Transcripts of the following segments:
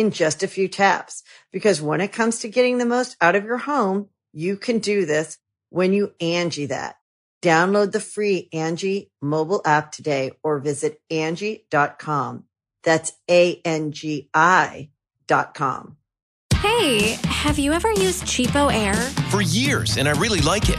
in just a few taps. Because when it comes to getting the most out of your home, you can do this when you Angie that. Download the free Angie mobile app today or visit Angie.com. That's A-N-G-I dot com. Hey, have you ever used Cheapo Air? For years, and I really like it.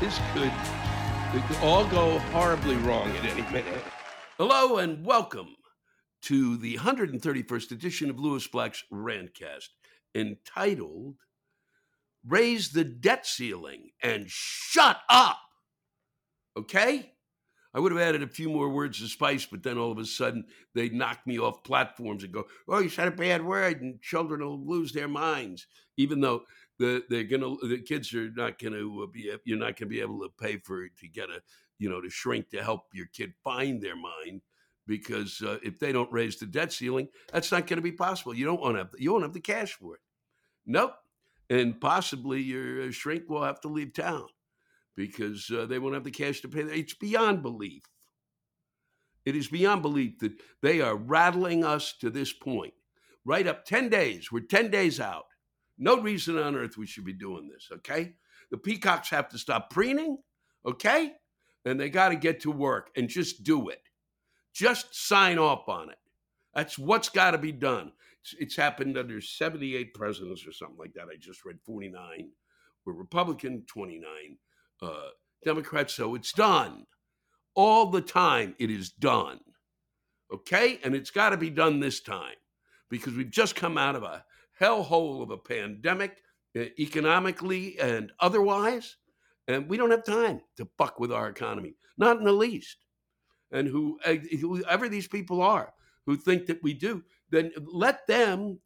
This could, could all go horribly wrong at any minute. Hello and welcome to the 131st edition of Lewis Black's Rantcast, entitled Raise the Debt Ceiling and Shut Up. Okay? I would have added a few more words of spice, but then all of a sudden they knock me off platforms and go, "Oh, you said a bad word, and children will lose their minds." Even though the they're gonna, the kids are not gonna be, you're not gonna be able to pay for to get a, you know, to shrink to help your kid find their mind because uh, if they don't raise the debt ceiling, that's not going to be possible. You don't want to have, you won't have the cash for it. Nope. And possibly your uh, shrink will have to leave town because uh, they won't have the cash to pay. It's beyond belief. It is beyond belief that they are rattling us to this point. Right up 10 days. We're 10 days out. No reason on earth we should be doing this, okay? The peacocks have to stop preening, okay? And they got to get to work and just do it. Just sign off on it. That's what's got to be done. It's, it's, happened under 78 presidents or something like that. I just read 49 were Republican, 29 uh, Democrats. So it's done. All the time, it is done. Okay? And it's got to be done this time because we've just come out of a hellhole of a pandemic, economically and otherwise. And we don't have time to fuck with our economy, not in the least and who eh, whoever these people are who think that we do, then let them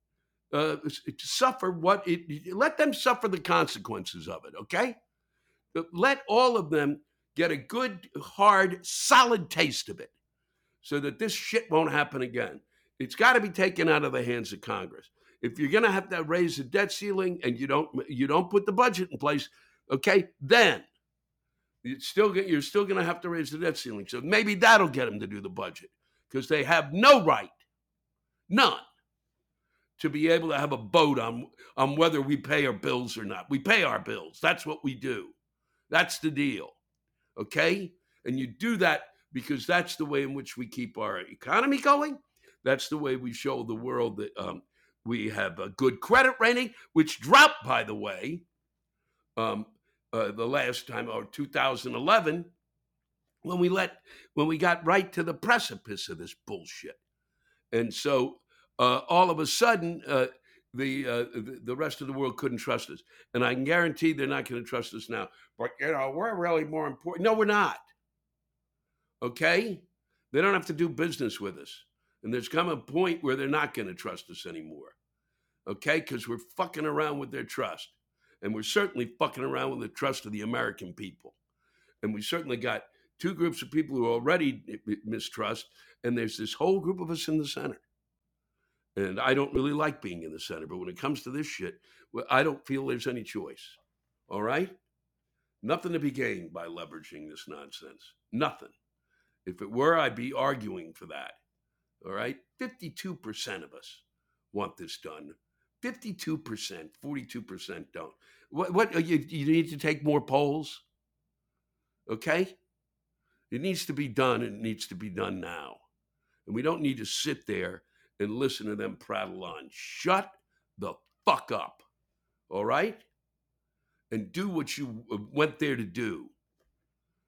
uh, suffer what it. Let them suffer the consequences of it. Okay, let all of them get a good, hard, solid taste of it, so that this shit won't happen again. It's got to be taken out of the hands of Congress. If you're going to have to raise the debt ceiling and you don't you don't put the budget in place, okay, then it's still you're still going to have to raise the debt ceiling. So maybe that'll get them to do the budget because they have no right, none, to be able to have a vote on on whether we pay our bills or not. We pay our bills. That's what we do. That's the deal. Okay, and you do that because that's the way in which we keep our economy going. That's the way we show the world that um, we have a good credit rating, which dropped, by the way. Um, uh, the last time, or 2011, when we let when we got right to the precipice of this bullshit, and so uh, all of a sudden. Uh, the, uh, the, the rest of the world couldn't trust us, and I can guarantee they're not going to trust us now. But you know, we're really more important. No, we're not. Okay, they don't have to do business with us, and there's come a point where they're not going to trust us anymore. Okay, because we're fucking around with their trust. And we're certainly fucking around with the trust of the American people. And we certainly got two groups of people who already mistrust, and there's this whole group of us in the center. And I don't really like being in the center, but when it comes to this shit, I don't feel there's any choice. All right? Nothing to be gained by leveraging this nonsense. Nothing. If it were, I'd be arguing for that. All right? 52% of us want this done. 52%, 42% don't. What, what you, you need to take more polls? Okay? It needs to be done, and it needs to be done now. And we don't need to sit there and listen to them prattle on. Shut the fuck up. All right? And do what you uh, went there to do.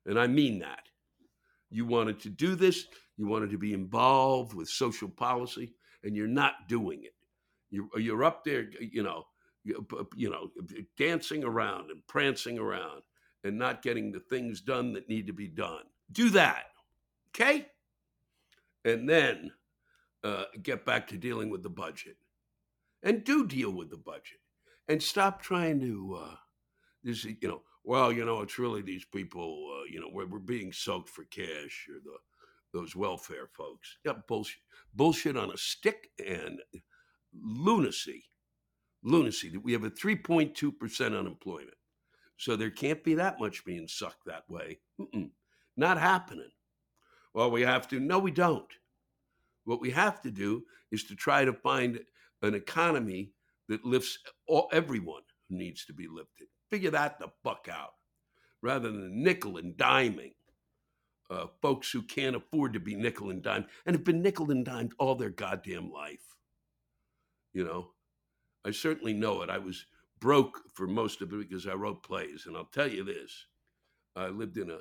And I mean that. You wanted to do this, you wanted to be involved with social policy, and you're not doing it. You're, you're up there, you know, you know, dancing around and prancing around and not getting the things done that need to be done. Do that. Okay? And then uh, get back to dealing with the budget. And do deal with the budget. And stop trying to, uh, this, you know, well, you know, it's really these people, uh, you know, we're, we're being soaked for cash or the those welfare folks. Yeah, bullshit, bullshit on a stick and lunacy, lunacy. We have a 3.2% unemployment. So there can't be that much being sucked that way. Mm-mm, not happening. Well, we have to. No, we don't. What we have to do is to try to find an economy that lifts all, everyone who needs to be lifted. Figure that the fuck out rather than nickel and diming uh, folks who can't afford to be nickel and dime and have been nickel and dimed all their goddamn life. You know, I certainly know it. I was broke for most of it because I wrote plays, and I'll tell you this: I lived in a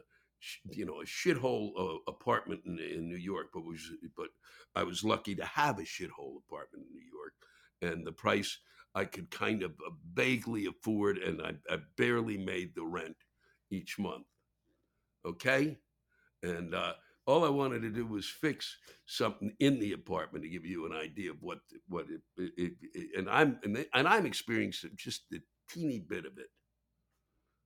you know a shithole uh, apartment in, in New York, but was but I was lucky to have a shithole apartment in New York, and the price I could kind of uh, vaguely afford, and I, I barely made the rent each month. Okay, and uh, all I wanted to do was fix something in the apartment to give you an idea of what what it, it, it and I'm and, and, I'm experiencing just a teeny bit of it.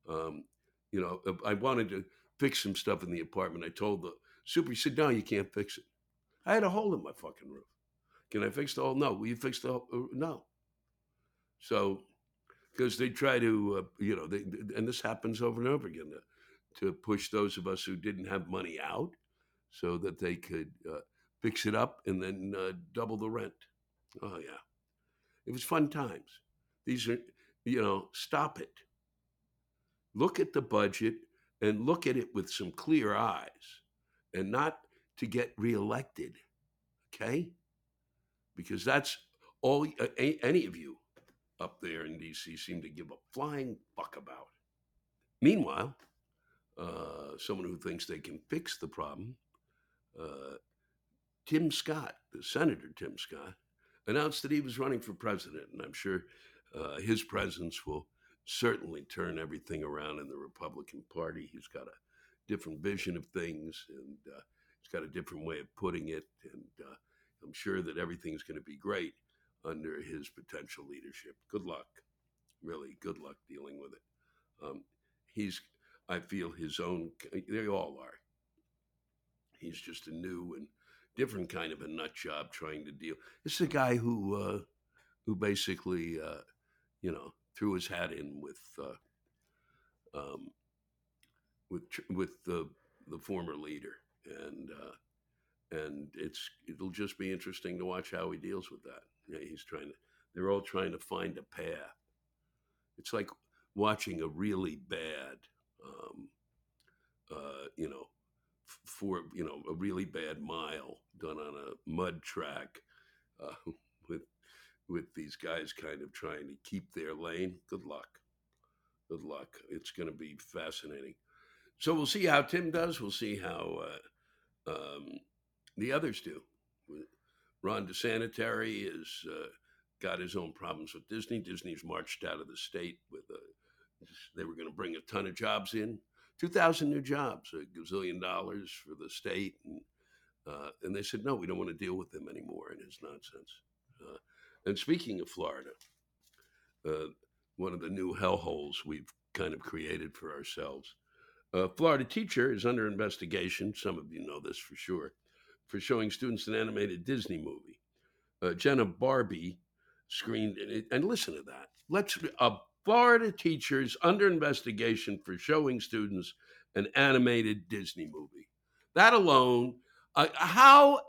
Um, you know, I wanted to fix some stuff in the apartment. I told the super, he said, "No, you can't fix it." I had a hole in my fucking roof. Can I fix the hole? No. Will you fix the hole? Uh, no. So, because they try to, uh, you know, they, and this happens over and over again. To push those of us who didn't have money out so that they could uh, fix it up and then uh, double the rent. Oh, yeah. It was fun times. These are, you know, stop it. Look at the budget and look at it with some clear eyes and not to get reelected. Okay? Because that's all uh, any of you up there in DC seem to give a flying fuck about. Meanwhile, uh, someone who thinks they can fix the problem. Uh, Tim Scott, the Senator Tim Scott, announced that he was running for president, and I'm sure uh, his presence will certainly turn everything around in the Republican Party. He's got a different vision of things, and uh, he's got a different way of putting it, and uh, I'm sure that everything's going to be great under his potential leadership. Good luck, really, good luck dealing with it. Um, he's I feel his own, they all are. He's just a new and different kind of a nut job trying to deal. It's a guy who, uh, who basically, uh, you know, threw his hat in with, uh, um, with with the the former leader, and uh, and it's it'll just be interesting to watch how he deals with that. Yeah, he's trying to. They're all trying to find a path. It's like watching a really bad um, uh, you know, for you know a really bad mile done on a mud track uh, with with these guys kind of trying to keep their lane. Good luck. Good luck. It's going to be fascinating. So we'll see how Tim does. We'll see how uh, um, the others do. Ron DeSanitary has uh, got his own problems with Disney. Disney's marched out of the state with a they were going to bring a ton of jobs in, 2,000 new jobs, a gazillion dollars for the state. And, uh, and they said, no, we don't want to deal with them anymore and it's nonsense. Uh, and speaking of Florida, uh, one of the new hellholes we've kind of created for ourselves. A Florida teacher is under investigation. Some of you know this for sure, for showing students an animated Disney movie. Uh, Jenna Barbee screened, and listen to that. Let's a Florida teachers under investigation for showing students an animated Disney movie. That alone, uh, how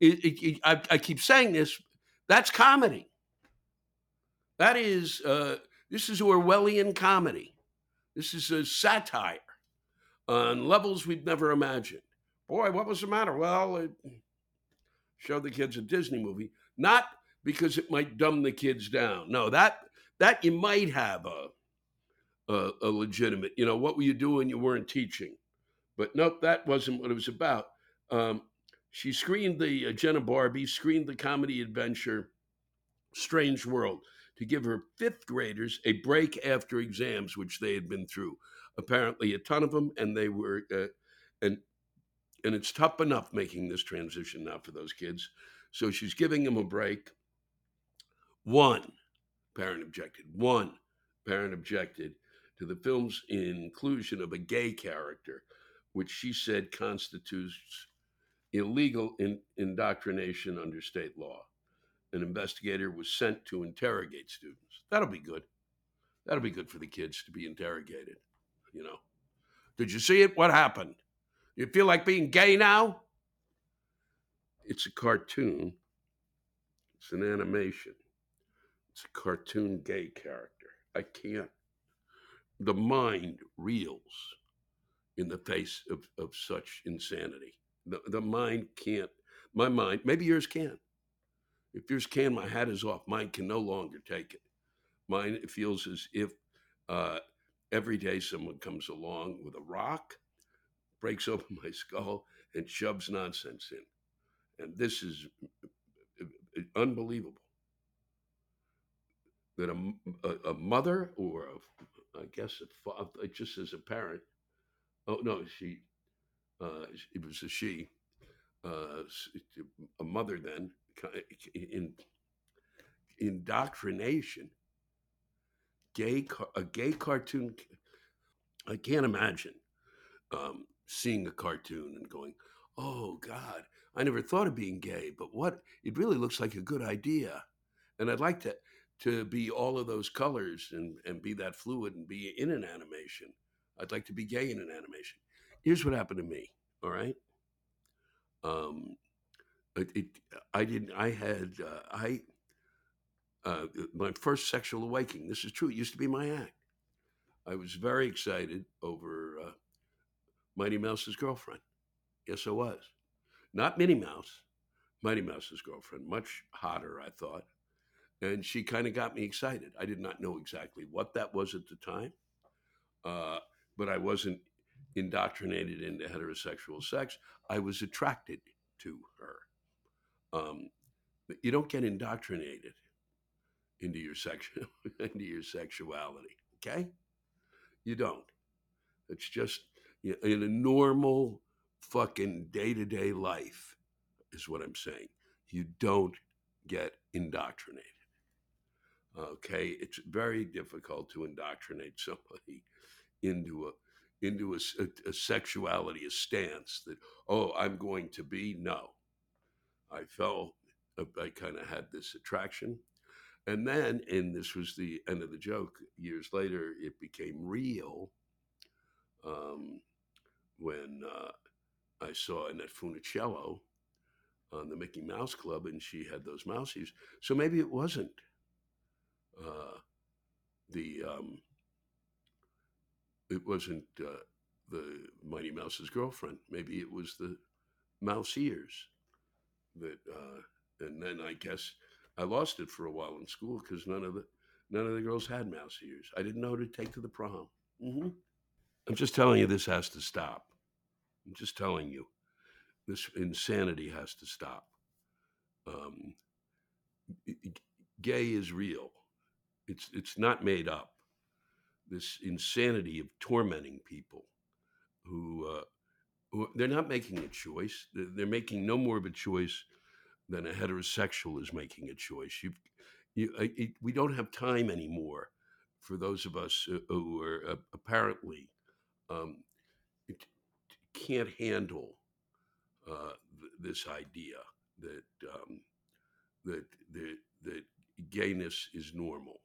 it, it, it, I, I, keep saying this, that's comedy. That is, uh, this is Orwellian comedy. This is a satire on levels we've never imagined. Boy, what was the matter? Well, it showed the kids a Disney movie, not because it might dumb the kids down. No, that that you might have a a, a legitimate. You know, what were you doing? You weren't teaching. But nope, that wasn't what it was about. Um, she screened the uh, Jenna Barbee, screened the comedy adventure Strange World to give her fifth graders a break after exams, which they had been through. Apparently, a ton of them, and they were, uh, and and it's tough enough making this transition now for those kids. So she's giving them a break. One parent objected. One parent objected to the film's inclusion of a gay character, which she said constitutes illegal in, indoctrination under state law. An investigator was sent to interrogate students. That'll be good. That'll be good for the kids to be interrogated. You know, did you see it? What happened? You feel like being gay now? It's a cartoon. It's an animation. Cartoon gay character. I can't. The mind reels in the face of, of such insanity. The, the mind can't, my mind, maybe yours can. If yours can, my hat is off. Mine can no longer take it. Mine it feels as if uh, every day someone comes along with a rock, breaks open my skull, and shoves nonsense in. And this is uh, uh, unbelievable that a, a, a mother or a, I guess a father, just as a parent, oh no, she, uh, it was a she, uh, a mother then, in indoctrination, gay, a gay cartoon. I can't imagine um, seeing a cartoon and going, "Oh God, I never thought of being gay, but what? It really looks like a good idea." And I'd like to to be all of those colors and, and be that fluid and be in an animation. I'd like to be gay in an animation. Here's what happened to me. All right. Um, it, it I didn't, I had, uh, I, uh, my first sexual awakening. This is true. It used to be my act. I was very excited over uh, Mighty Mouse's girlfriend. Yes, I was. Not Minnie Mouse, Mighty Mouse's girlfriend. Much hotter, I thought and she kind of got me excited. I did not know exactly what that was at the time, uh, but I wasn't indoctrinated into heterosexual sex. I was attracted to her. Um, you don't get indoctrinated into your sexual into your sexuality. Okay, you don't. It's just you know, in a normal fucking day to day life, is what I'm saying. You don't get indoctrinated. Okay, it's very difficult to indoctrinate somebody into a into a, a, a, sexuality, a stance that oh, I'm going to be. No, I felt I kind of had this attraction, and then, and this was the end of the joke. Years later, it became real. Um, when uh, I saw Annette Funicello on the Mickey Mouse Club, and she had those mouse ears. So maybe it wasn't uh, the um, it wasn't uh, the Mighty Mouse's girlfriend. Maybe it was the mouse ears that, uh, and then I guess I lost it for a while in school because none of the none of the girls had mouse ears. I didn't know who to take to the prom. Mm-hmm. I'm just telling you, this has to stop. I'm just telling you, this insanity has to stop. Um, gay is real. It's it's not made up. This insanity of tormenting people who, uh, who they're not making a choice. They're, they're, making no more of a choice than a heterosexual is making a choice. You, you, it, we don't have time anymore for those of us who are uh, apparently um, can't handle uh, th- this idea that um, that that that gayness is normal.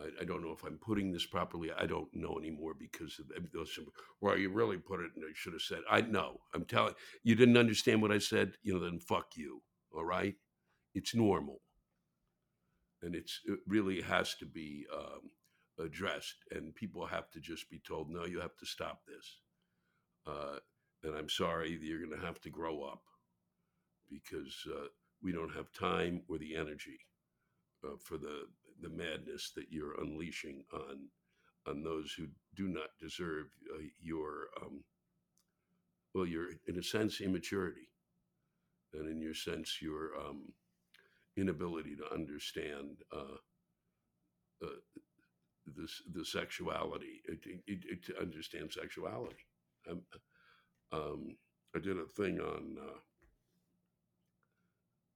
I, I, don't know if I'm putting this properly. I don't know anymore because of those. Well, you really put it, and I should have said. I know. I'm telling you, didn't understand what I said. You know, then fuck you. All right, it's normal, and it's it really has to be um, addressed, and people have to just be told, no, you have to stop this. Uh, and I'm sorry, you're going to have to grow up because uh, we don't have time or the energy uh, for the the madness that you're unleashing on on those who do not deserve uh, your um, well your in a sense immaturity. And in your sense your um, inability to understand uh, uh, the, the sexuality it, it, it, to understand sexuality. Um, um, I did a thing on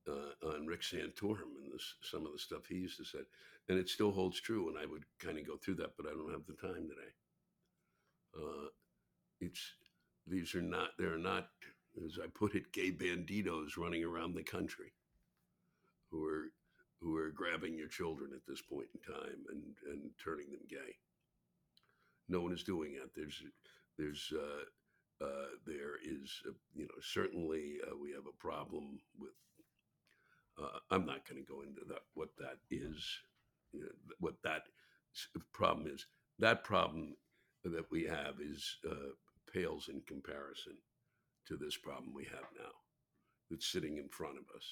uh, on Rick Santorum and this, some of the stuff he used to say, and it still holds true. And I would kind of go through that, but I don't have the time today. Uh, it's these are not they're not as I put it, gay banditos running around the country who are who are grabbing your children at this point in time and and turning them gay. No one is doing that. There's there's uh, uh, there is uh, you know certainly uh, we have a problem with uh, I'm not going to go into that what that is, you know, what that problem is. That problem that we have is uh, pales in comparison to this problem we have now that's sitting in front of us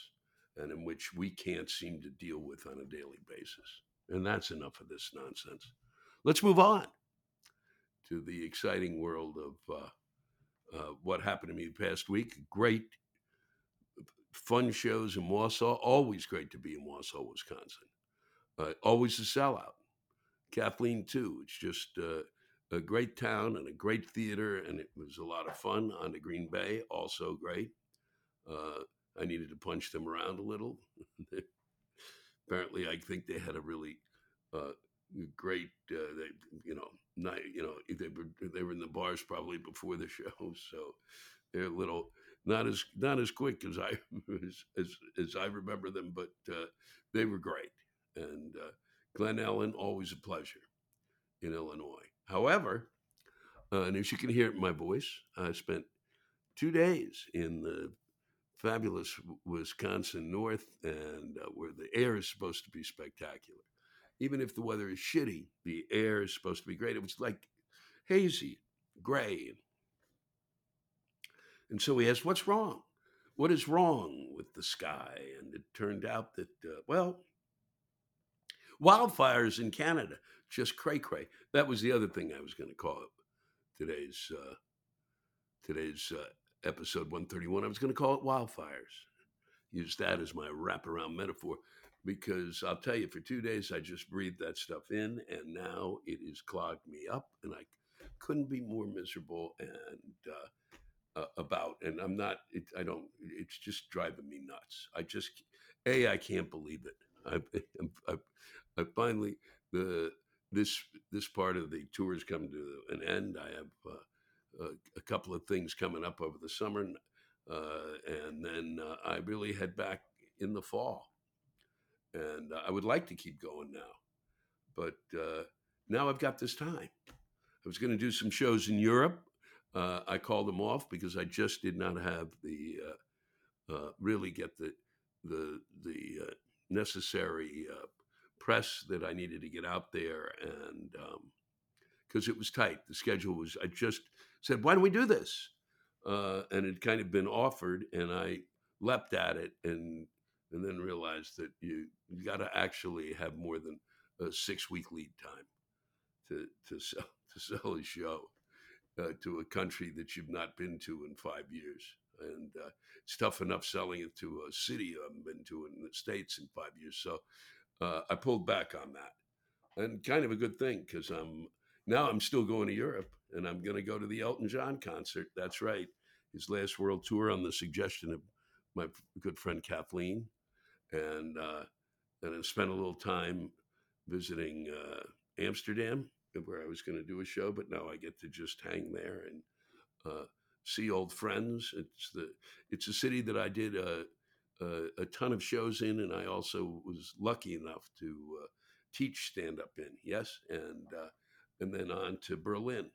and in which we can't seem to deal with on a daily basis. And that's enough of this nonsense. Let's move on to the exciting world of uh, uh, what happened to me the past week. Great fun shows in Wausau. Always great to be in Wausau, Wisconsin. Uh, always a sellout. Kathleen too. It's just uh, a great town and a great theater, and it was a lot of fun on the Green Bay. Also great. Uh, I needed to punch them around a little. Apparently, I think they had a really uh, great. Uh, they, you know, not, you know, they were they were in the bars probably before the show, so they're a little not as not as quick as I as as, as I remember them, but uh, they were great. And uh, Glen Ellyn, always a pleasure in Illinois. However, uh, and as you can hear in my voice, I spent two days in the fabulous Wisconsin North, and uh, where the air is supposed to be spectacular. Even if the weather is shitty, the air is supposed to be great. It was like hazy, gray, so he asked, What's wrong? What is wrong with the sky? And it turned out that, uh, well, wildfires in Canada, just cray cray. That was the other thing I was going to call it today's, uh, today's uh, episode 131. I was going to call it wildfires. Use that as my wraparound metaphor because I'll tell you, for two days I just breathed that stuff in, and now it has clogged me up, and I couldn't be more miserable. And uh, uh, about, and I'm not. It, I don't. It's just driving me nuts. I just, a, I can't believe it. I, I, I finally the this this part of the tour has come to an end. I have uh, a, a, couple of things coming up over the summer, uh, and then uh, I really head back in the fall. And I would like to keep going now, but uh, now I've got this time. I was going to do some shows in Europe uh, I called them off because I just did not have the uh, uh, really get the the the uh, necessary uh, press that I needed to get out there, and because um, it was tight, the schedule was. I just said, "Why don't we do this?" And it kind of been offered, and I leapt at it, and and then realized that you you got to actually have more than a six week lead time to to sell to sell a show uh, to a country that you've not been to in five years. And uh, it's tough enough selling it to a city you haven't been to in the States in five years. So uh, I pulled back on that. And kind of a good thing because I'm now I'm still going to Europe and I'm going to go to the Elton John concert. That's right. His last world tour on the suggestion of my good friend Kathleen. And, uh, and I spent a little time visiting uh, Amsterdam where I was going to do a show, but now I get to just hang there and uh, see old friends. It's the it's a city that I did a, a, a, ton of shows in, and I also was lucky enough to uh, teach stand up in. Yes, and uh, and then on to Berlin,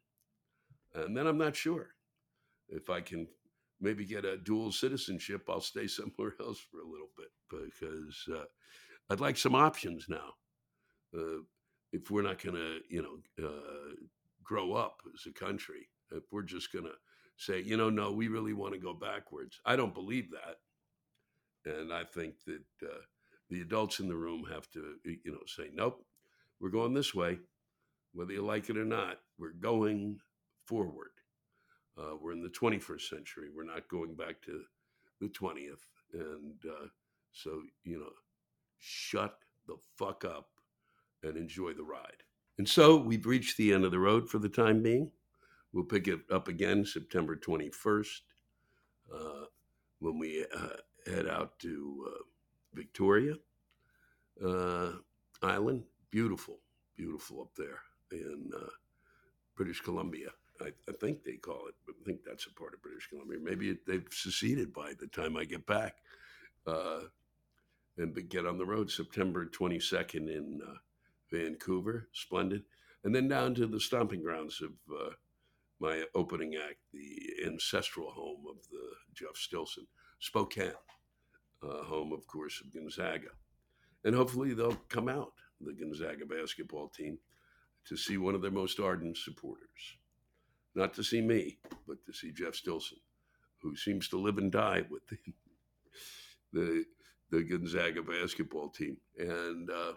and then I'm not sure if I can maybe get a dual citizenship. I'll stay somewhere else for a little bit because uh, I'd like some options now. Uh, if we're not going to, you know, uh, grow up as a country, if we're just going to say, you know, no, we really want to go backwards. I don't believe that, and I think that uh, the adults in the room have to, you know, say, nope, we're going this way, whether you like it or not. We're going forward. Uh, we're in the 21st century. We're not going back to the 20th, and uh, so you know, shut the fuck up and enjoy the ride. And so we've reached the end of the road for the time being. We'll pick it up again September 21st uh, when we uh, head out to uh, Victoria uh, Island. Beautiful, beautiful up there in uh, British Columbia. I, I, think they call it, I think that's a part of British Columbia. Maybe it, they've seceded by the time I get back uh, and get on the road September 22nd in Vancouver. Splendid. And then down to the stomping grounds of my opening act, the ancestral home of the Jeff Stilson, Spokane, uh, home, of course, of Gonzaga. And hopefully they'll come out, the Gonzaga basketball team, to see one of their most ardent supporters. Not to see me, but to see Jeff Stilson, who seems to live and die with the, the, the Gonzaga basketball team. And, uh,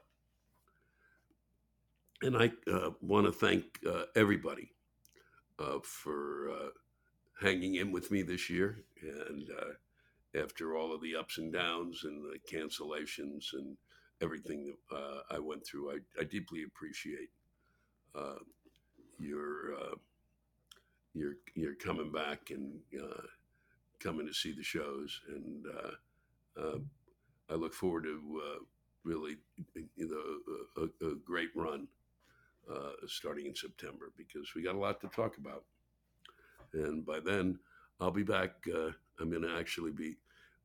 and I uh, want to thank uh, everybody uh, for uh, hanging in with me this year. And uh, after all of the ups and downs and the cancellations and everything that uh, I went through, I, I deeply appreciate uh, your your your coming back and coming to see the shows. And I look forward to really you know a, a great run uh, starting in September because we got a lot to talk about. And by then, I'll be back. Uh, I'm going to actually be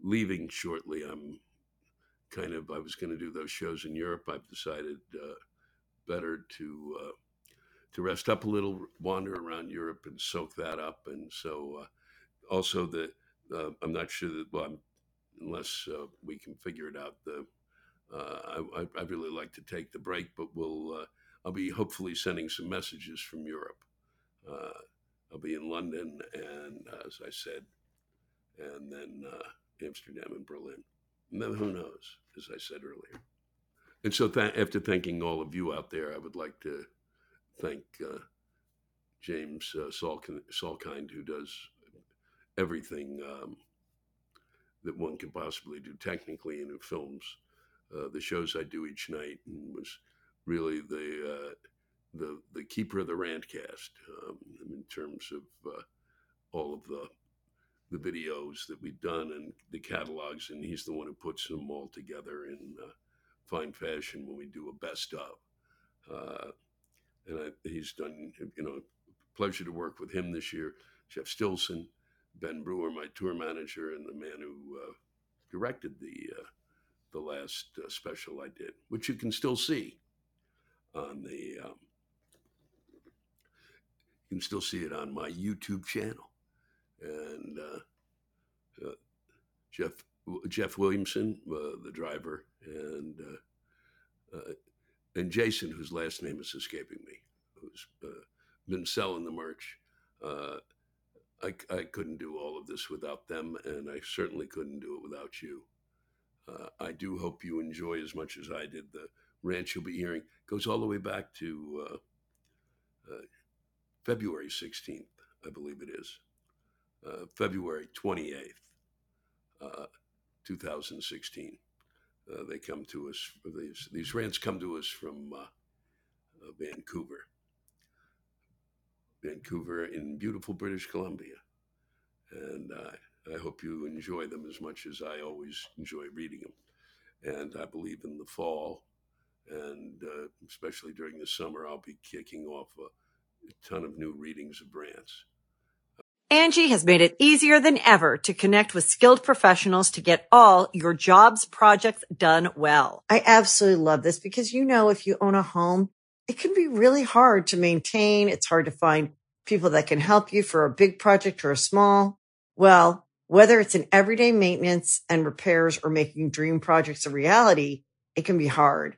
leaving shortly. I'm kind of, I was going to do those shows in Europe. I've decided uh, better to uh, to rest up a little, wander around Europe and soak that up. And so, uh, also the uh, I'm not sure that well, I'm, unless we can figure it out. The I, I really like to take the break, but we'll I'll be hopefully sending some messages from Europe. Uh, I'll be in London, and uh, as I said, and then uh, Amsterdam and Berlin. And then who knows, as I said earlier. And so, th- after thanking all of you out there, I would like to thank uh, James uh, Salkind, who does everything um, that one can possibly do technically and who films uh, the shows I do each night and was really the uh, the the keeper of the Rantcast um, in terms of uh, all of the the videos that we've done and the catalogs, and he's the one who puts them all together in uh, fine fashion when we do a best of. Uh, and I, he's done, you know, pleasure to work with him this year. Jeff Stilson, Ben Brewer, my tour manager, and the man who uh, directed the uh, the last special I did, which you can still see on the. Um, you can still see it on my YouTube channel, and uh, uh, Jeff Jeff Williamson, uh, the driver, and uh, uh, and Jason, whose last name is escaping me, who's uh, been selling the merch. I, I couldn't do all of this without them, and I certainly couldn't do it without you. I do hope you enjoy as much as I did the rant you'll be hearing goes all the way back to uh, uh, February 16th, I believe it is, uh, February 28th, uh, 2016. Uh, they come to us, these, these rants come to us from uh, Vancouver. Vancouver in beautiful British Columbia. And I hope you enjoy them as much as I always enjoy reading them. And I believe in the fall and uh, especially during the summer, I'll be kicking off a, a ton of new readings of Brant's. Angie has made it easier than ever to connect with skilled professionals to get all your jobs projects done well. I absolutely love this because, you know, if you own a home, it can be really hard to maintain. It's hard to find people that can help you for a big project or a small. Well, whether it's in everyday maintenance and repairs or making dream projects a reality, it can be hard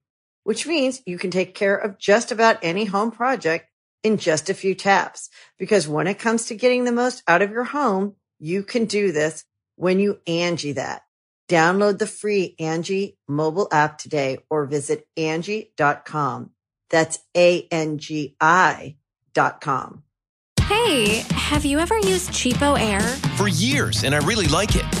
which means you can take care of just about any home project in just a few taps. Because when it comes to getting the most out of your home, you can do this when you Angie that. Download the free Angie mobile app today or visit Angie.com. That's A-N-G-I dot com. Hey, have you ever used Cheapo Air? For years, and I really like it.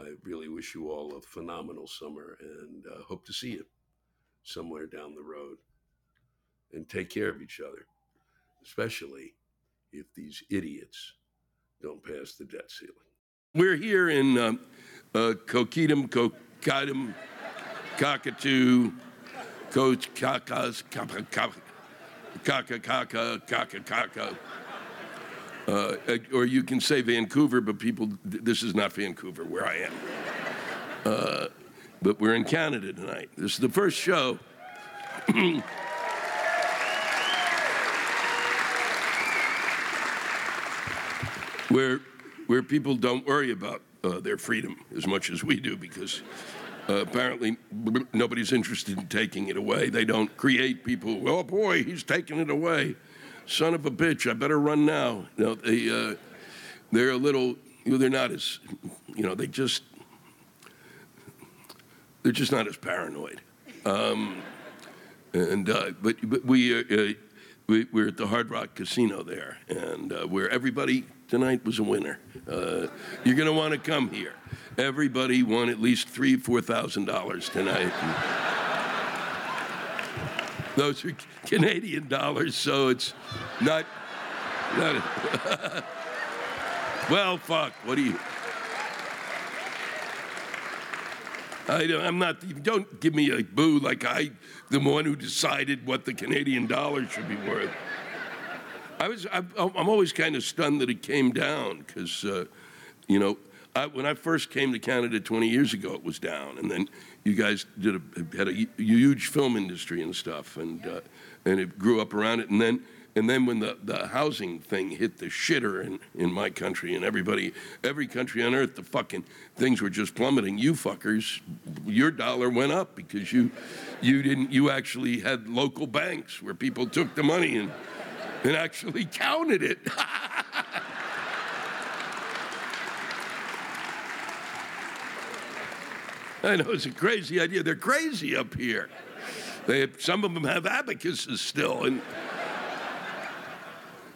I really wish you all a phenomenal summer and uh, hope to see you somewhere down the road. And take care of each other, especially if these idiots don't pass the debt ceiling. We're here in um, uh, Coquitlam, Coquitlam, Cockatoo, Coach Kaka. Uh, or you can say Vancouver, but people, this is not Vancouver where I am. Uh, but we're in Canada tonight. This is the first show. where, where people don't worry about uh, their freedom as much as we do because uh, apparently nobody's interested in taking it away. They don't create people, oh boy, he's taking it away son of a bitch, I better run now. You know, they, uh, they're a little, they're not as, you know, they just, they're just not as paranoid. Um, and, uh, but, but we, uh, uh we, we're at the Hard Rock Casino there, and uh, where everybody tonight was a winner. Uh, you're going to want to come here. Everybody won at least three, four thousand dollars tonight. Those are Canadian dollars, so it's not. not well, fuck. What do you? I I'm not. Don't give me a boo like I, the one who decided what the Canadian dollar should be worth. I was. I'm, I'm always kind of stunned that it came down because, uh, you know, I, when I first came to Canada 20 years ago, it was down, and then you guys did a, had a huge film industry and stuff, and uh, and it grew up around it. And then and then when the, the housing thing hit the shitter in, in my country and everybody, every country on earth, the fucking things were just plummeting. You fuckers, your dollar went up because you, you didn't, you actually had local banks where people took the money and, and actually counted it. I know it's a crazy idea. They're crazy up here. They some of them have abacuses still. And,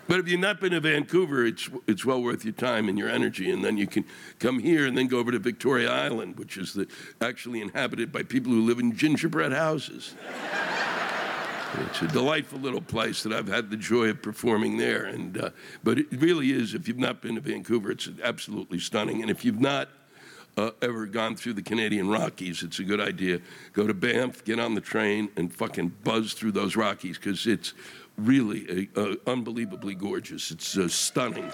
but if you've not been to Vancouver, it's, it's well worth your time and your energy. And then you can come here and then go over to Victoria Island, which is the, actually inhabited by people who live in gingerbread houses. It's a delightful little place that I've had the joy of performing there. And, uh, but it really is, if you've not been to Vancouver, it's absolutely stunning. And if you've not uh, ever gone through the Canadian Rockies, it's a good idea. Go to Banff, get on the train, and fucking buzz through those Rockies because it's really a, a unbelievably gorgeous. It's uh, stunning.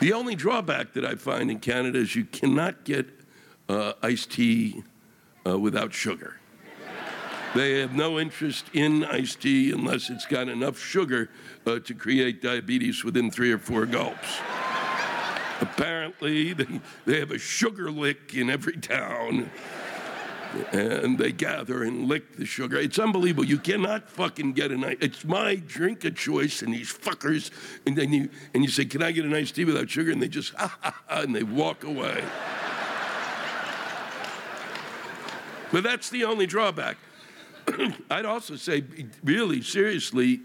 The only drawback that I find in Canada is you cannot get uh, iced tea uh, without sugar. They have no interest in iced tea unless it's got enough sugar uh, to create diabetes within three or four gulps. Apparently, they, they have a sugar lick in every town. And they gather and lick the sugar. It's unbelievable. You cannot fucking get a nice. It's my drink of choice, and these fuckers. And then you and you say, "Can I get a nice tea without sugar?" And they just ha ha ha, and they walk away. but that's the only drawback. I'd also say, really seriously,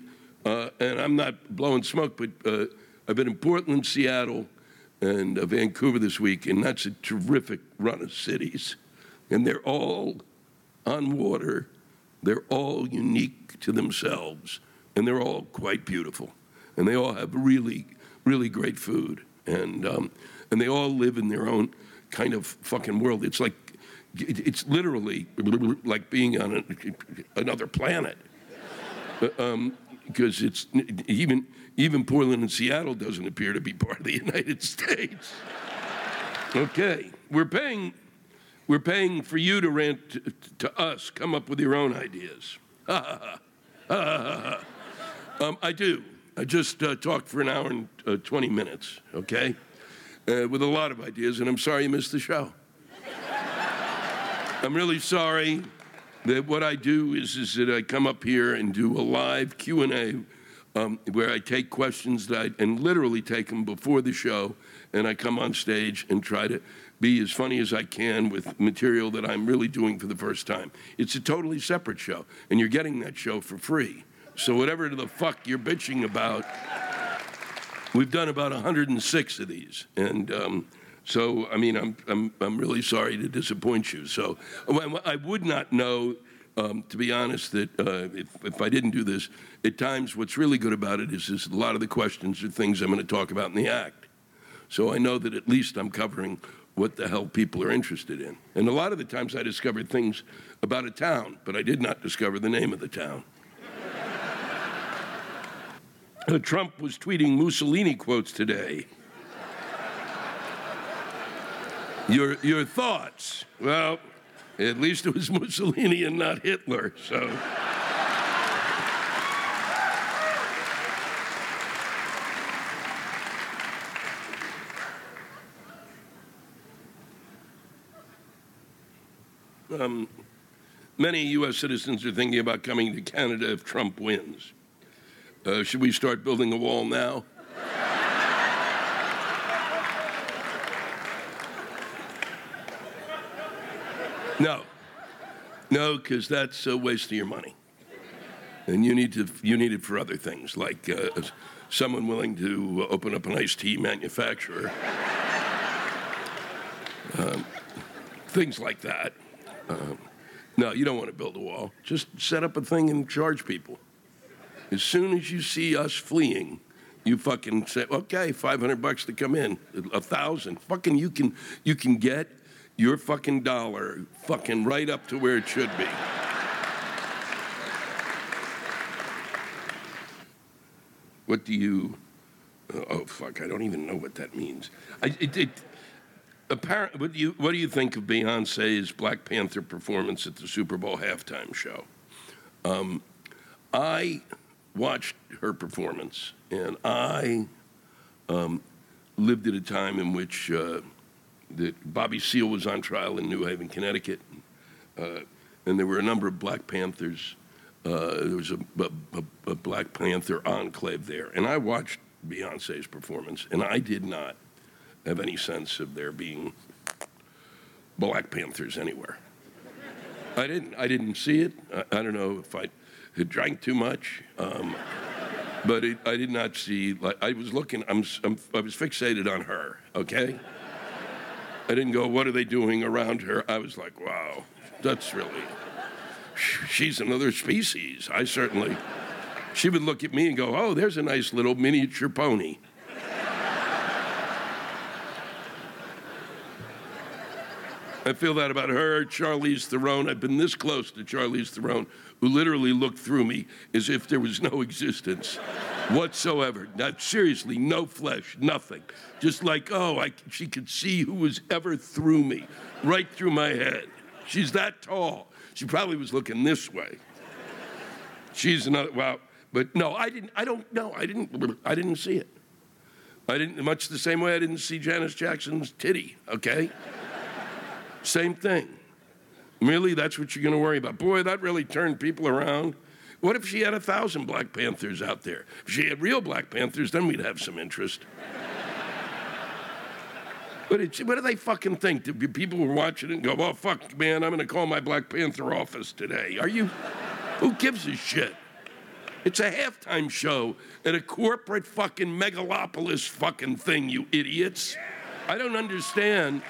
uh, and I'm not blowing smoke, but uh, I've been in Portland, Seattle, and uh, Vancouver this week, and that's a terrific run of cities. And they're all on water, they're all unique to themselves, and they're all quite beautiful. And they all have really, really great food. And, um, and they all live in their own kind of fucking world. It's like it's literally like being on a, another planet. Because um, it's even even Portland and Seattle doesn't appear to be part of the United States. Okay, we're paying we're paying for you to rant to, to us. Come up with your own ideas. um, I do. I just uh, talked for an hour and uh, 20 minutes, okay? Uh, with a lot of ideas, and I'm sorry you missed the show. I'm really sorry that what I do is, is that I come up here and do a live Q&A um, where I take questions that I, and literally take them before the show, and I come on stage and try to be as funny as I can with material that I'm really doing for the first time. It's a totally separate show, and you're getting that show for free. So whatever the fuck you're bitching about, we've done about 106 of these, and um, so, I mean, I'm, I'm, I'm really sorry to disappoint you. So, I would not know, um, to be honest, that uh, if, if I didn't do this, at times what's really good about it is, is a lot of the questions are things I'm going to talk about in the act. So I know that at least I'm covering what the hell people are interested in. And a lot of the times I discovered things about a town, but I did not discover the name of the town. Trump was tweeting Mussolini quotes today. Your, your thoughts? Well, at least it was Mussolini and not Hitler, so. Um, many U.S. citizens are thinking about coming to Canada if Trump wins. Uh, should we start building a wall now? No. No, because that's a waste of your money. And you need, to, you need it for other things, like uh, someone willing to open up an iced tea manufacturer. Um, things like that. Um, no, you don't want to build a wall. Just set up a thing and charge people. As soon as you see us fleeing, you fucking say, okay, 500 bucks to come in, a thousand. Fucking, you can, you can get your fucking dollar fucking right up to where it should be. What do you? Oh fuck! I don't even know what that means. I, it, it, apparent, what do you what do you think of Beyonce's Black Panther performance at the Super Bowl halftime show? Um, I watched her performance, and I um, lived at a time in which. Uh, that Bobby Seale was on trial in New Haven, Connecticut, uh, and there were a number of Black Panthers. Uh, there was a, a, a, Black Panther enclave there, and I watched Beyonce's performance, and I did not have any sense of there being Black Panthers anywhere. I didn't. I didn't see it. I, I don't know if I had drank too much. Um, but it, I did not see. Like I was looking. I'm, I'm, I was fixated on her. Okay. I didn't go, what are they doing around her? I was like, wow, that's really, she's another species. I certainly, she would look at me and go, oh, there's a nice little miniature pony. I feel that about her, Charlize Theron. I've been this close to Charlize Theron, who literally looked through me as if there was no existence whatsoever. Not seriously, no flesh, nothing. Just like, oh, I, she could see who was ever through me, right through my head. She's that tall. She probably was looking this way. She's another, well, but no, I didn't, I don't know. I didn't, I didn't see it. I didn't, much the same way I didn't see Janet Jackson's titty, okay? Same thing. Really, that's what you're going to worry about. Boy, that really turned people around. What if she had a thousand Black Panthers out there? If she had real Black Panthers, then we'd have some interest. But what do they fucking think? Do people were watching it and go, "Oh fuck, man, I'm going to call my Black Panther office today"? Are you? Who gives a shit? It's a halftime show at a corporate fucking megalopolis fucking thing, you idiots. I don't understand.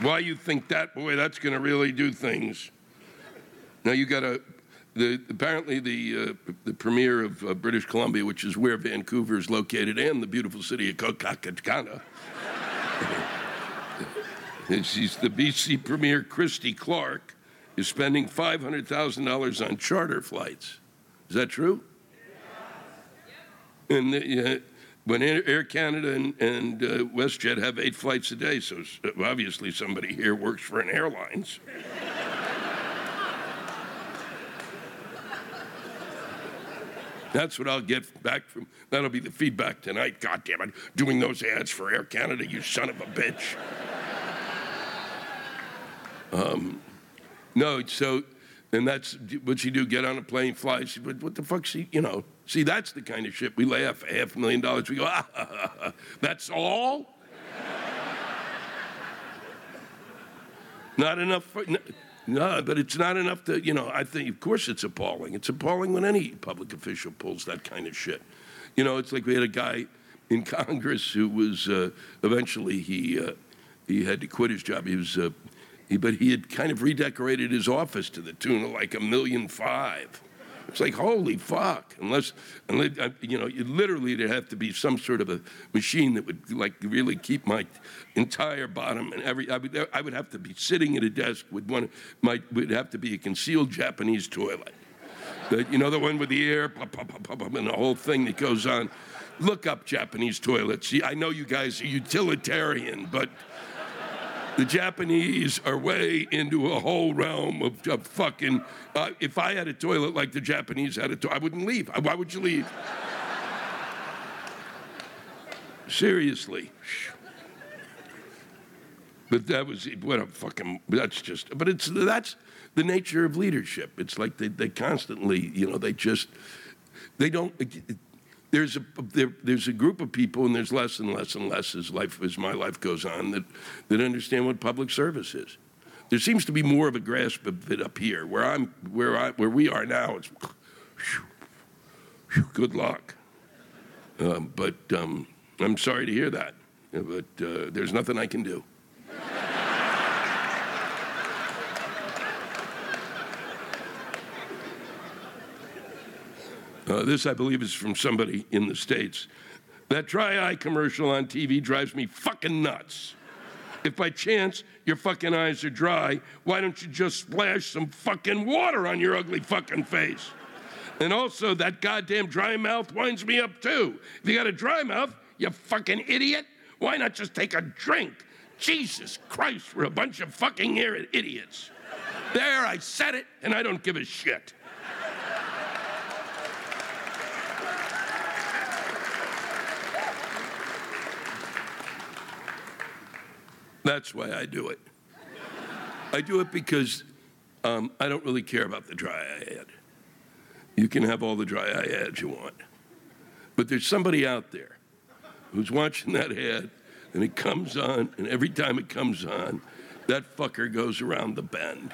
Why you think that? Boy, that's going to really do things. Now you got to the, apparently, the, uh, the premier of uh, British Columbia, which is where Vancouver is located, and the beautiful city of Coquitlam, she's the BC premier, Christy Clark, is spending $500,000 on charter flights. Is that true? And uh, when Air Canada and, and uh, WestJet have eight flights a day, so obviously somebody here works for an airlines. That's what I'll get back from. That'll be the feedback tonight. God damn it, doing those ads for Air Canada, you son of a bitch. um, no, so, and that's what she do. Get on a plane, fly. She, what, what the fuck? She, you know. See, that's the kind of shit we laugh. Half a million dollars. We go, ah, that's all. Not enough. For, no, but it's not enough to, you know, I think, of course, it's appalling. It's appalling when any public official pulls that kind of shit. You know, it's like we had a guy in Congress who was uh, eventually he uh, he had to quit his job. He was, uh, he, but he had kind of redecorated his office to the tune of like a million five. It's like holy fuck! Unless, unless uh, you know, you literally there have to be some sort of a machine that would like really keep my entire bottom and every. I would, I would have to be sitting at a desk with one. My would have to be a concealed Japanese toilet. The, you know the one with the air pop, pop, pop, and the whole thing that goes on. Look up Japanese toilets. I know you guys are utilitarian, but the Japanese are way into a whole realm of, of fucking. Uh, if I had a toilet like the Japanese had a toilet, I wouldn't leave. Why would you leave? Seriously. But that was what a fucking. That's just. But it's that's the nature of leadership. It's like they, they constantly, you know, they just they don't there's a there, there's a group of people, and there's less and less and less as life as my life goes on that that understand what public service is. There seems to be more of a grasp of it up here, where I'm where I where we are now. It's whew, whew, good luck, um, but um, I'm sorry to hear that. But uh, there's nothing I can do. Uh, this, I believe, is from somebody in the States. That dry eye commercial on TV drives me fucking nuts. If by chance your fucking eyes are dry, why don't you just splash some fucking water on your ugly fucking face? And also, that goddamn dry mouth winds me up too. If you got a dry mouth, you fucking idiot, why not just take a drink? Jesus Christ, we're a bunch of fucking idiots. There, I said it, and I don't give a shit. That's why I do it. I do it because um, I don't really care about the dry eye ad. You can have all the dry eye ads you want. But there's somebody out there who's watching that ad and it comes on, and every time it comes on, that fucker goes around the bend.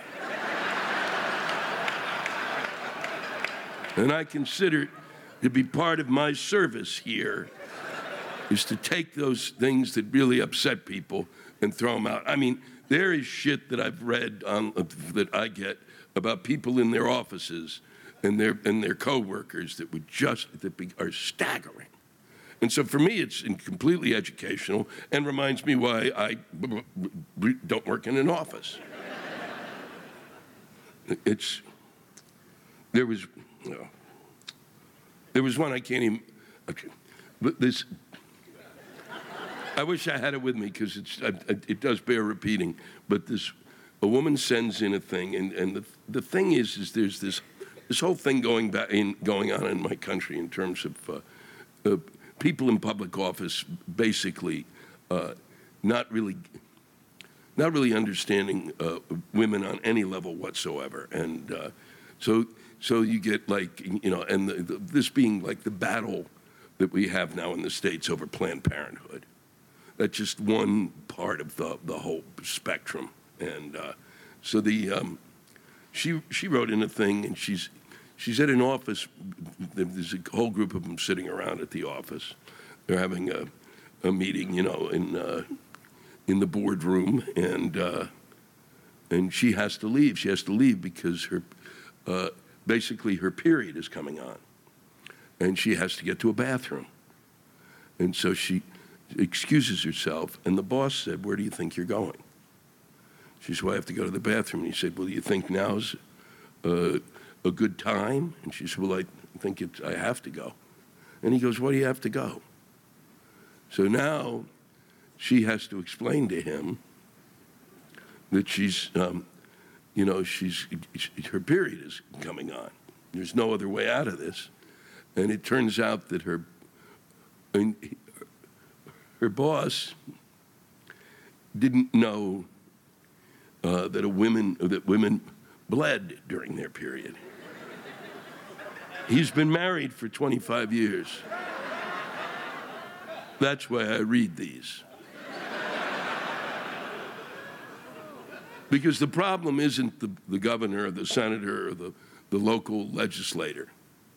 and I consider it to be part of my service here is to take those things that really upset people and throw them out. I mean, there is shit that I've read on, uh, that I get about people in their offices and their and their coworkers that would just that be, are staggering. And so for me, it's completely educational and reminds me why I don't work in an office. It's there was there was one I can't even. Okay, but this I wish I had it with me because it does bear repeating. But this, a woman sends in a thing, and, and the the thing is, is there's this this whole thing going back in going on in my country in terms of uh, uh, people in public office basically uh, not really not really understanding uh, women on any level whatsoever, and uh, so so you get like you know, and the, the, this being like the battle that we have now in the states over Planned Parenthood. That's just one part of the the whole spectrum, and uh, so the um, she she wrote in a thing, and she's she's at an office. There's a whole group of them sitting around at the office. They're having a a meeting, you know, in uh, in the boardroom, and uh, and she has to leave. She has to leave because her uh, basically her period is coming on, and she has to get to a bathroom, and so she excuses herself. And the boss said, "Where do you think you're going?" She said, "Well, I have to go to the bathroom." And he said, "Well, do you think now's uh, a good time?" And she said, "Well, I think it's, I have to go." And he goes, "Why do you have to go?" So now she has to explain to him that she's, um, you know, she's her period is coming on. There's no other way out of this, and it turns out that her, mean, her boss didn't know uh, that a women that women bled during their period. He's been married for 25 years. That's why I read these. Because the problem isn't the, the governor or the senator or the, the local legislator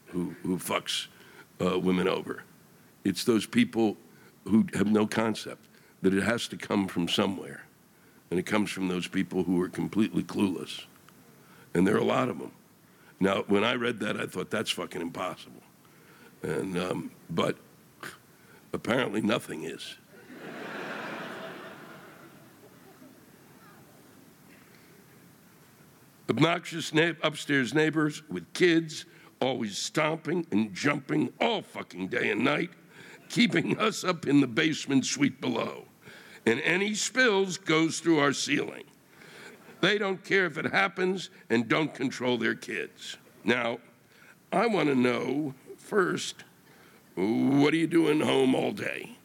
who, who fucks uh, women over. It's those people who have no concept that it has to come from somewhere. And it comes from those people who are completely clueless. And there are a lot of them. Now, when I read that, I thought that's fucking impossible. And, um, but apparently nothing is. Obnoxious na- upstairs neighbors with kids, always stomping and jumping all fucking day and night, keeping us up in the basement suite below. And any spills goes through our ceiling. They don't care if it happens and don't control their kids. Now, I want to know first, what are you doing home all day?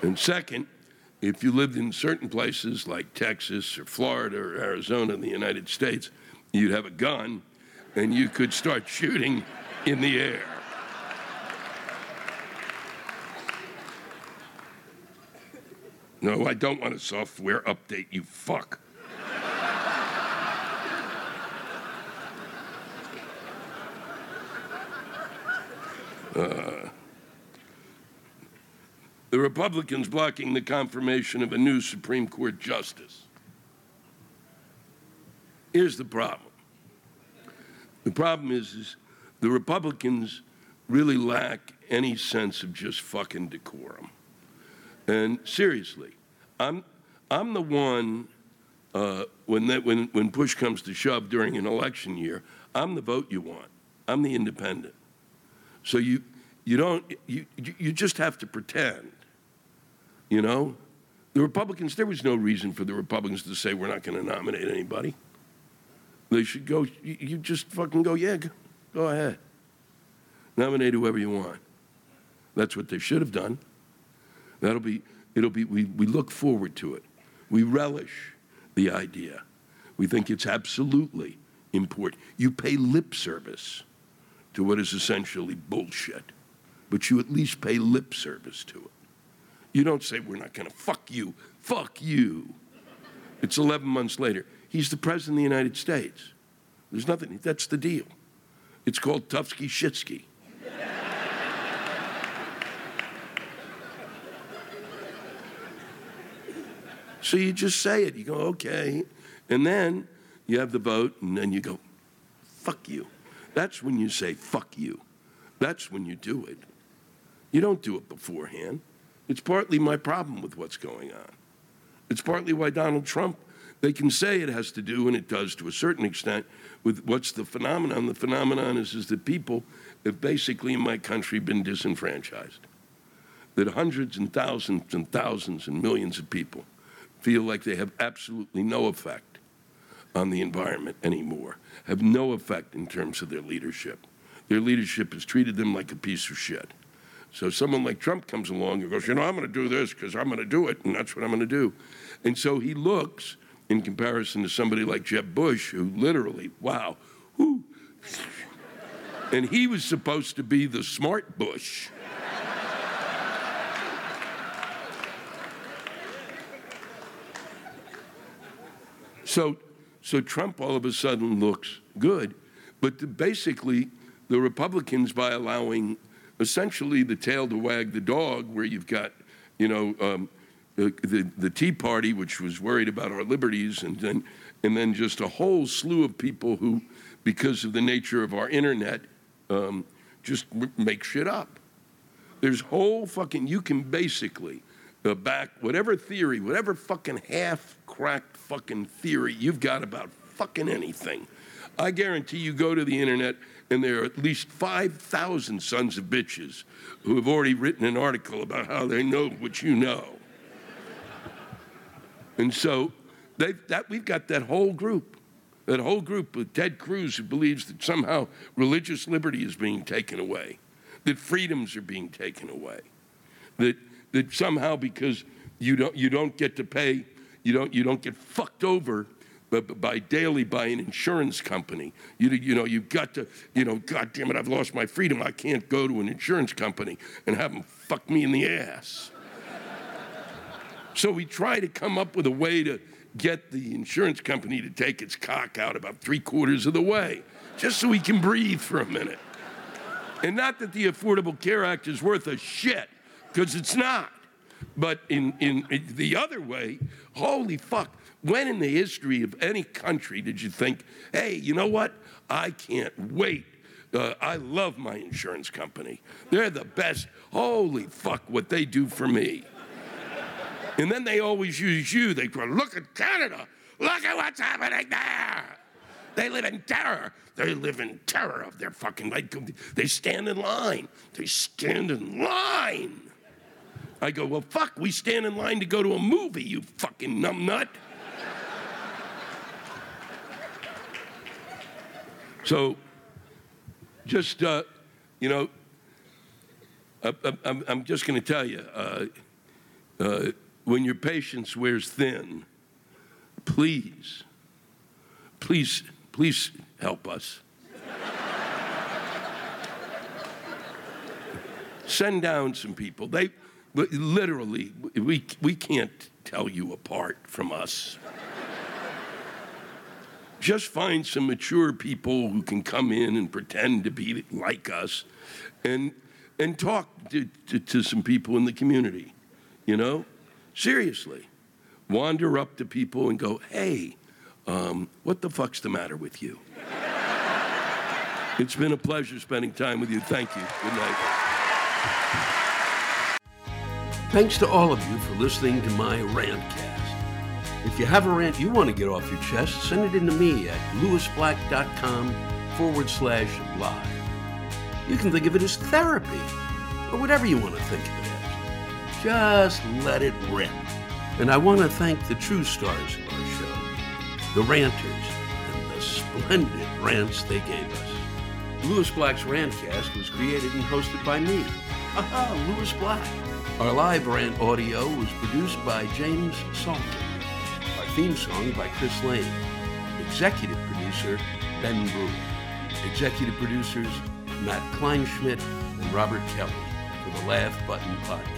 And second, if you lived in certain places like Texas or Florida or Arizona in the United States, you'd have a gun and you could start shooting in the air. No, I don't want a software update, you fuck. Uh, the Republicans blocking the confirmation of a new Supreme Court justice. Here's the problem. The problem is, is the Republicans really lack any sense of just fucking decorum. And seriously, I'm, I'm the one, uh, when, that, when, when push comes to shove during an election year, I'm the vote you want. I'm the independent. So you, you don't, you, you just have to pretend you know? The Republicans, there was no reason for the Republicans to say we're not going to nominate anybody. They should go, you just fucking go, yeah, go ahead. Nominate whoever you want. That's what they should have done. That'll be, it'll be, we, we look forward to it. We relish the idea. We think it's absolutely important. You pay lip service to what is essentially bullshit, but you at least pay lip service to it. You don't say, We're not going to fuck you. Fuck you. It's 11 months later. He's the President of the United States. There's nothing, that's the deal. It's called Tufsky Shitsky. so you just say it. You go, okay. And then you have the vote, and then you go, fuck you. That's when you say, fuck you. That's when you do it. You don't do it beforehand. It's partly my problem with what's going on. It's partly why Donald Trump They can say it has to do, and it does to a certain extent, with what's the phenomenon. The phenomenon is, is that people have basically in my country been disenfranchised. That hundreds and thousands and thousands and millions of people feel like they have absolutely no effect on the environment anymore, have no effect in terms of their leadership. Their leadership has treated them like a piece of shit. So someone like Trump comes along and goes, you know, I'm going to do this because I'm going to do it, and that's what I'm going to do. And so he looks, in comparison to somebody like Jeb Bush, who literally, wow, whoo, and he was supposed to be the smart Bush. So, so Trump all of a sudden looks good, but the, basically, the Republicans, by allowing essentially the tail to wag the dog, where you've got, you know, um, the, the, Tea Party, which was worried about our liberties, and then, and then just a whole slew of people who, because of the nature of our internet, um, just make shit up. There's whole fucking, you can basically uh, back whatever theory, whatever fucking half cracked fucking theory you've got about fucking anything. I guarantee you go to the internet and there are at least 5,000 sons of bitches who have already written an article about how they know what you know. And so that, we've got that whole group, that whole group of Ted Cruz who believes that somehow religious liberty is being taken away, that freedoms are being taken away, that, that somehow because you don't, you don't get to pay, you don't, you don't get fucked over by daily by an insurance company. You, you know, you've got to, you know, God damn it, I've lost my freedom. I can't go to an insurance company and have them fuck me in the ass. So we try to come up with a way to get the insurance company to take its cock out about three quarters of the way, just so we can breathe for a minute. And not that the Affordable Care Act is worth a shit, because it's not. But in, in, in the other way, holy fuck, when in the history of any country did you think, hey, you know what? I can't wait. Uh, I love my insurance company. They're the best. Holy fuck, what they do for me. And then they always use you. They go, look at Canada. Look at what's happening there. They live in terror. They live in terror of their fucking like they stand in line. They stand in line. I go, well, fuck, we stand in line to go to a movie, you fucking numbnut. So, just, uh, you know, I, am just going to tell you uh, uh, when your patience wears thin, please, please, please help us. Send down some people. They literally, we, we can't tell you apart from us just find some mature people who can come in and pretend to be like us and, and talk to, to, to some people in the community, you know? Seriously. Wander up to people and go, hey, um, what the fuck's the matter with you? it's been a pleasure spending time with you. Thank you. Good night. Thanks to all of you for listening to my rantcast. If you have a rant you want to get off your chest, send it in to me at lewisblack.com forward slash live. You can think of it as therapy, or whatever you want to think of it as. Just let it rip. And I want to thank the true stars of our show, the ranters, and the splendid rants they gave us. Lewis Black's Rantcast was created and hosted by me. Aha, Lewis Black. Our live rant audio was produced by James Salter Our theme song by Chris Lane. Executive producer, Ben Brewer. Executive producers, Matt Kleinschmidt and Robert Kelly for the Laugh Button Podcast.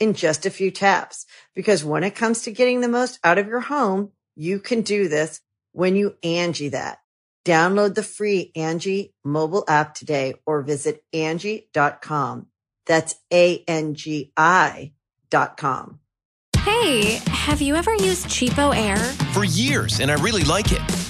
in just a few taps. Because when it comes to getting the most out of your home, you can do this when you Angie that. Download the free Angie mobile app today or visit Angie.com. That's A-N-G-I dot com. Hey, have you ever used Cheapo Air? For years, and I really like it.